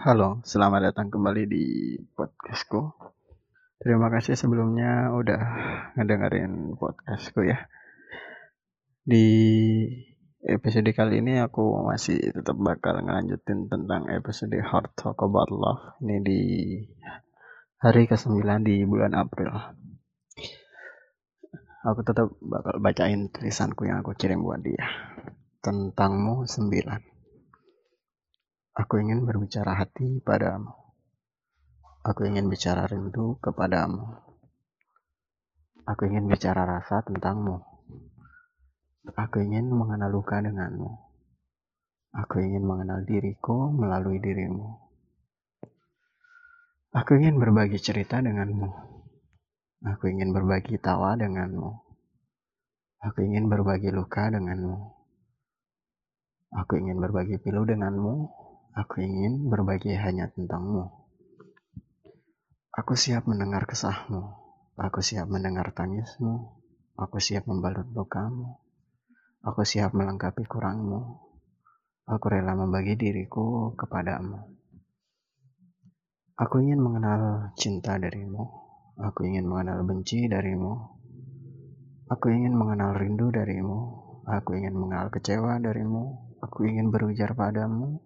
Halo, selamat datang kembali di podcastku. Terima kasih sebelumnya udah ngedengerin podcastku ya. Di episode kali ini aku masih tetap bakal ngelanjutin tentang episode Hard Talk About Love. Ini di hari ke-9 di bulan April. Aku tetap bakal bacain tulisanku yang aku kirim buat dia. Tentangmu 9. Aku ingin berbicara hati padamu. Aku ingin bicara rindu kepadamu. Aku ingin bicara rasa tentangmu. Aku ingin mengenal luka denganmu. Aku ingin mengenal diriku melalui dirimu. Aku ingin berbagi cerita denganmu. Aku ingin berbagi tawa denganmu. Aku ingin berbagi luka denganmu. Aku ingin berbagi pilu denganmu Aku ingin berbagi hanya tentangmu. Aku siap mendengar kesahmu. Aku siap mendengar tangismu. Aku siap membalut lukamu. Aku siap melengkapi kurangmu. Aku rela membagi diriku kepadamu. Aku ingin mengenal cinta darimu. Aku ingin mengenal benci darimu. Aku ingin mengenal rindu darimu. Aku ingin mengenal kecewa darimu. Aku ingin berujar padamu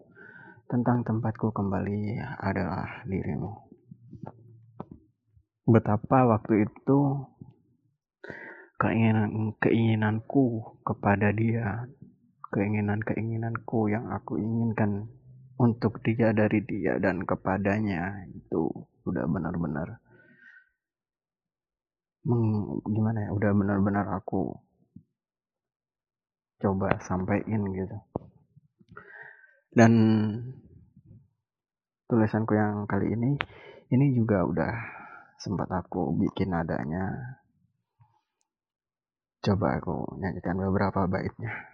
tentang tempatku kembali adalah dirimu. Betapa waktu itu keinginan keinginanku kepada dia, keinginan keinginanku yang aku inginkan untuk dia dari dia dan kepadanya itu udah benar-benar gimana ya udah benar-benar aku coba sampaikan gitu dan tulisanku yang kali ini ini juga udah sempat aku bikin adanya coba aku nyanyikan beberapa baitnya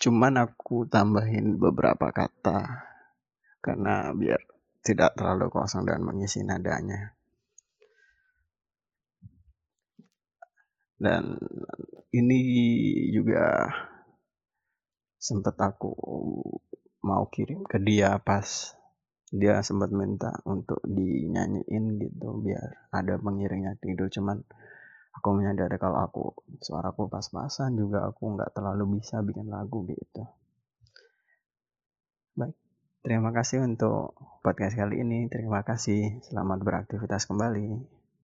cuman aku tambahin beberapa kata karena biar tidak terlalu kosong dan mengisi nadanya. Dan ini juga sempat aku mau kirim ke dia pas dia sempat minta untuk dinyanyiin gitu biar ada pengiringnya tidur. Cuman aku menyadari kalau aku suaraku pas-pasan juga aku nggak terlalu bisa bikin lagu gitu. Baik terima kasih untuk podcast kali ini. Terima kasih. Selamat beraktivitas kembali